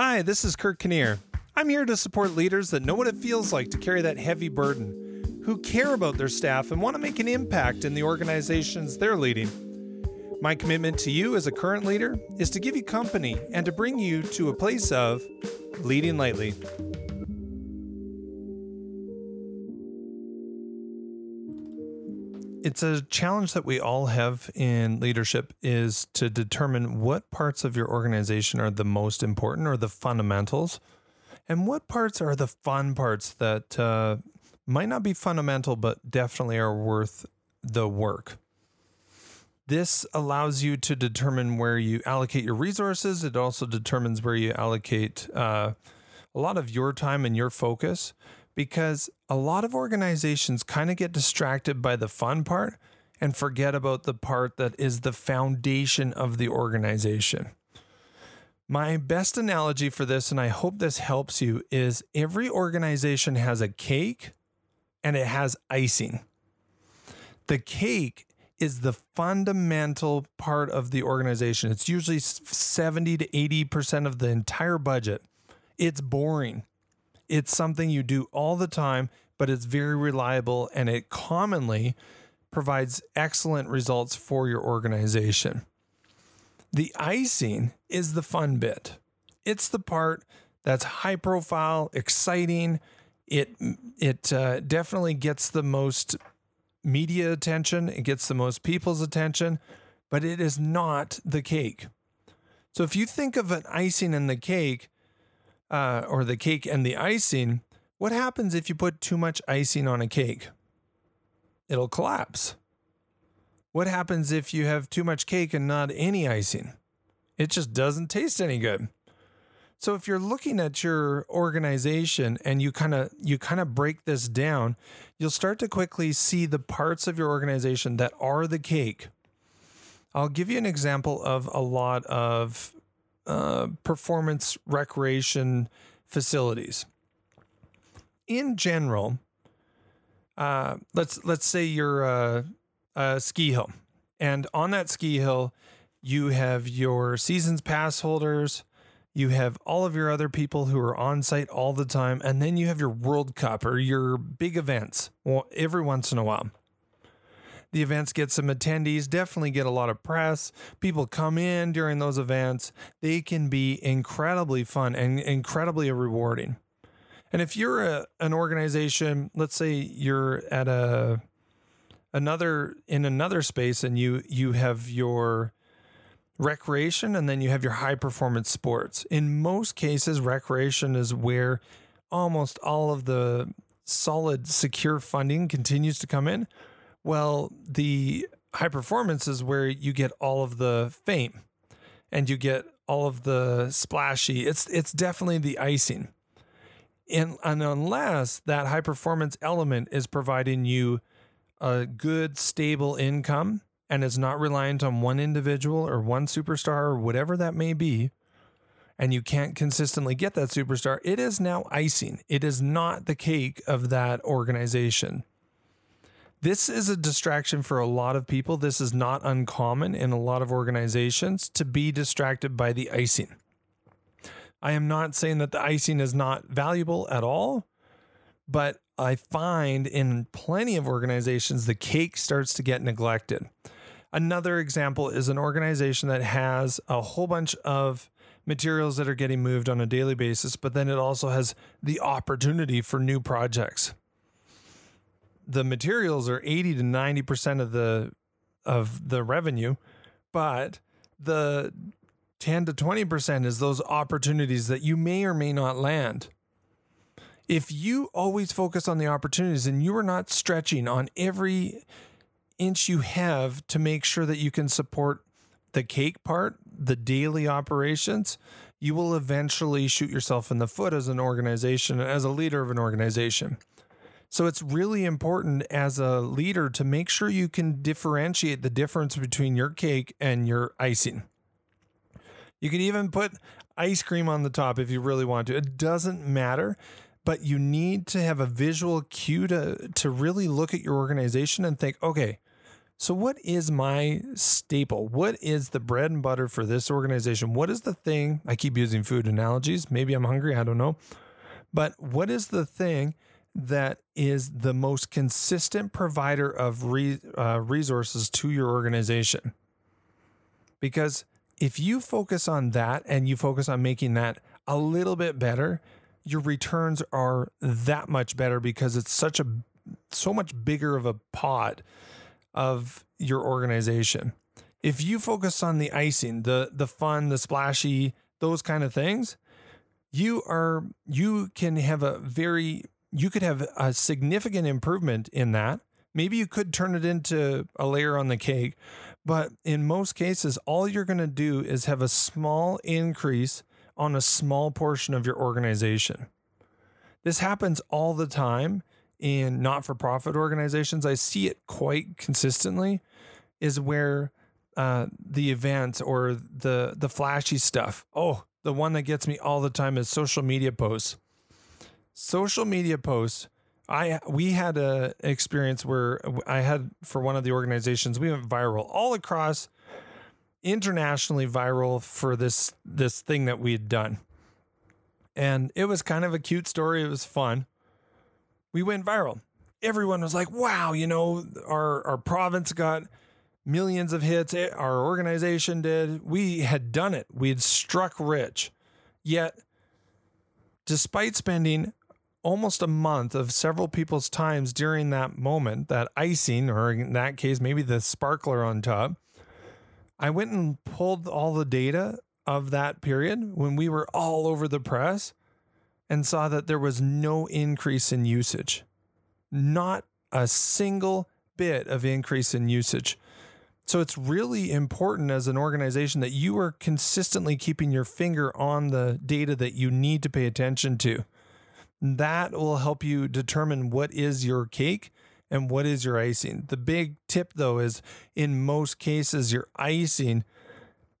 Hi, this is Kurt Kinnear. I'm here to support leaders that know what it feels like to carry that heavy burden, who care about their staff and want to make an impact in the organizations they're leading. My commitment to you as a current leader is to give you company and to bring you to a place of leading lightly. It's a challenge that we all have in leadership is to determine what parts of your organization are the most important or the fundamentals and what parts are the fun parts that uh, might not be fundamental but definitely are worth the work. This allows you to determine where you allocate your resources. It also determines where you allocate uh, a lot of your time and your focus because a lot of organizations kind of get distracted by the fun part and forget about the part that is the foundation of the organization. My best analogy for this, and I hope this helps you, is every organization has a cake and it has icing. The cake is the fundamental part of the organization. It's usually 70 to 80% of the entire budget. It's boring. It's something you do all the time, but it's very reliable and it commonly provides excellent results for your organization. The icing is the fun bit. It's the part that's high profile, exciting. It it uh, definitely gets the most media attention. It gets the most people's attention, but it is not the cake. So if you think of an icing in the cake, uh, or the cake and the icing, what happens if you put too much icing on a cake? It'll collapse. What happens if you have too much cake and not any icing? It just doesn't taste any good. So if you're looking at your organization and you kind of you kind of break this down, you'll start to quickly see the parts of your organization that are the cake. I'll give you an example of a lot of uh, performance recreation facilities. In general, uh, let's let's say you're a, a ski hill, and on that ski hill, you have your seasons pass holders, you have all of your other people who are on site all the time, and then you have your World Cup or your big events every once in a while. The events get some attendees, definitely get a lot of press. People come in during those events. They can be incredibly fun and incredibly rewarding. And if you're a, an organization, let's say you're at a another in another space and you you have your recreation and then you have your high performance sports. In most cases recreation is where almost all of the solid secure funding continues to come in well, the high performance is where you get all of the fame and you get all of the splashy. It's it's definitely the icing. And, and unless that high performance element is providing you a good stable income and is not reliant on one individual or one superstar or whatever that may be, and you can't consistently get that superstar, it is now icing. It is not the cake of that organization. This is a distraction for a lot of people. This is not uncommon in a lot of organizations to be distracted by the icing. I am not saying that the icing is not valuable at all, but I find in plenty of organizations the cake starts to get neglected. Another example is an organization that has a whole bunch of materials that are getting moved on a daily basis, but then it also has the opportunity for new projects the materials are 80 to 90% of the of the revenue, but the 10 to 20% is those opportunities that you may or may not land. If you always focus on the opportunities and you are not stretching on every inch you have to make sure that you can support the cake part, the daily operations, you will eventually shoot yourself in the foot as an organization, as a leader of an organization. So it's really important as a leader to make sure you can differentiate the difference between your cake and your icing. You can even put ice cream on the top if you really want to. It doesn't matter, but you need to have a visual cue to to really look at your organization and think, okay, So, what is my staple? What is the bread and butter for this organization? What is the thing? I keep using food analogies. Maybe I'm hungry. I don't know. But what is the thing that is the most consistent provider of re, uh, resources to your organization? Because if you focus on that and you focus on making that a little bit better, your returns are that much better because it's such a so much bigger of a pot of your organization. If you focus on the icing, the the fun, the splashy, those kind of things, you are you can have a very you could have a significant improvement in that. Maybe you could turn it into a layer on the cake, but in most cases all you're going to do is have a small increase on a small portion of your organization. This happens all the time in not for profit organizations. I see it quite consistently, is where uh, the events or the the flashy stuff. Oh, the one that gets me all the time is social media posts. Social media posts. I we had a experience where I had for one of the organizations we went viral all across internationally viral for this this thing that we had done. And it was kind of a cute story. It was fun. We went viral. Everyone was like, "Wow, you know, our our province got millions of hits. Eh, our organization did. We had done it. We had struck rich." Yet despite spending almost a month of several people's times during that moment, that icing, or in that case, maybe the sparkler on top, I went and pulled all the data of that period when we were all over the press and saw that there was no increase in usage. Not a single bit of increase in usage. So it's really important as an organization that you are consistently keeping your finger on the data that you need to pay attention to. That will help you determine what is your cake and what is your icing. The big tip though is in most cases, your icing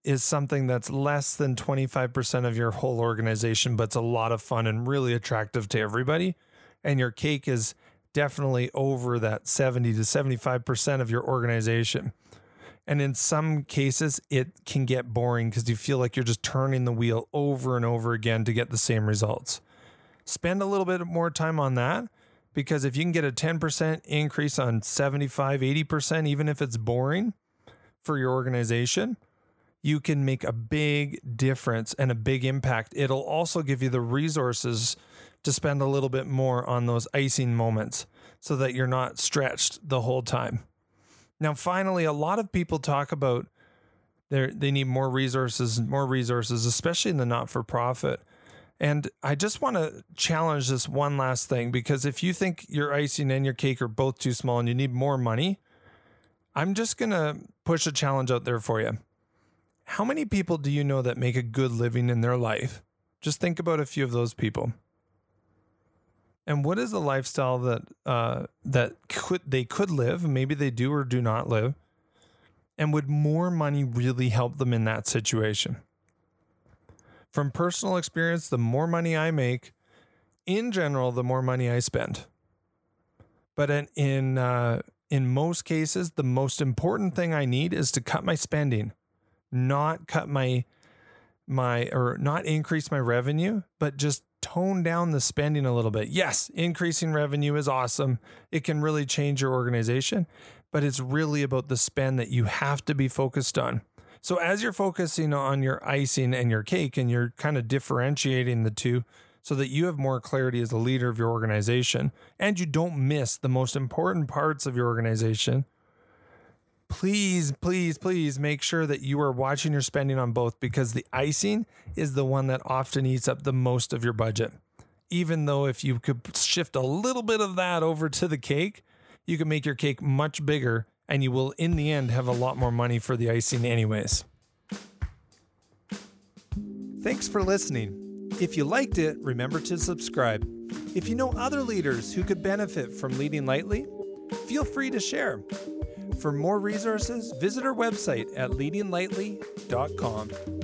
is something that's less than 25% of your whole organization, but it's a lot of fun and really attractive to everybody. And your cake is definitely over that 70 to 75% of your organization. And in some cases, it can get boring because you feel like you're just turning the wheel over and over again to get the same results. Spend a little bit more time on that because if you can get a 10% increase on 75, 80%, even if it's boring for your organization, you can make a big difference and a big impact. It'll also give you the resources to spend a little bit more on those icing moments so that you're not stretched the whole time. Now, finally, a lot of people talk about they need more resources, more resources, especially in the not for profit. And I just want to challenge this one last thing because if you think your icing and your cake are both too small and you need more money, I'm just going to push a challenge out there for you. How many people do you know that make a good living in their life? Just think about a few of those people. And what is the lifestyle that uh, that could they could live? Maybe they do or do not live. And would more money really help them in that situation? From personal experience, the more money I make, in general, the more money I spend. But in in, uh, in most cases, the most important thing I need is to cut my spending, not cut my my or not increase my revenue, but just tone down the spending a little bit. Yes, increasing revenue is awesome. It can really change your organization, but it's really about the spend that you have to be focused on. So as you're focusing on your icing and your cake and you're kind of differentiating the two so that you have more clarity as the leader of your organization and you don't miss the most important parts of your organization, please, please, please make sure that you are watching your spending on both because the icing is the one that often eats up the most of your budget. Even though if you could shift a little bit of that over to the cake, you can make your cake much bigger and you will, in the end, have a lot more money for the icing, anyways. Thanks for listening. If you liked it, remember to subscribe. If you know other leaders who could benefit from leading lightly, feel free to share. For more resources, visit our website at leadinglightly.com.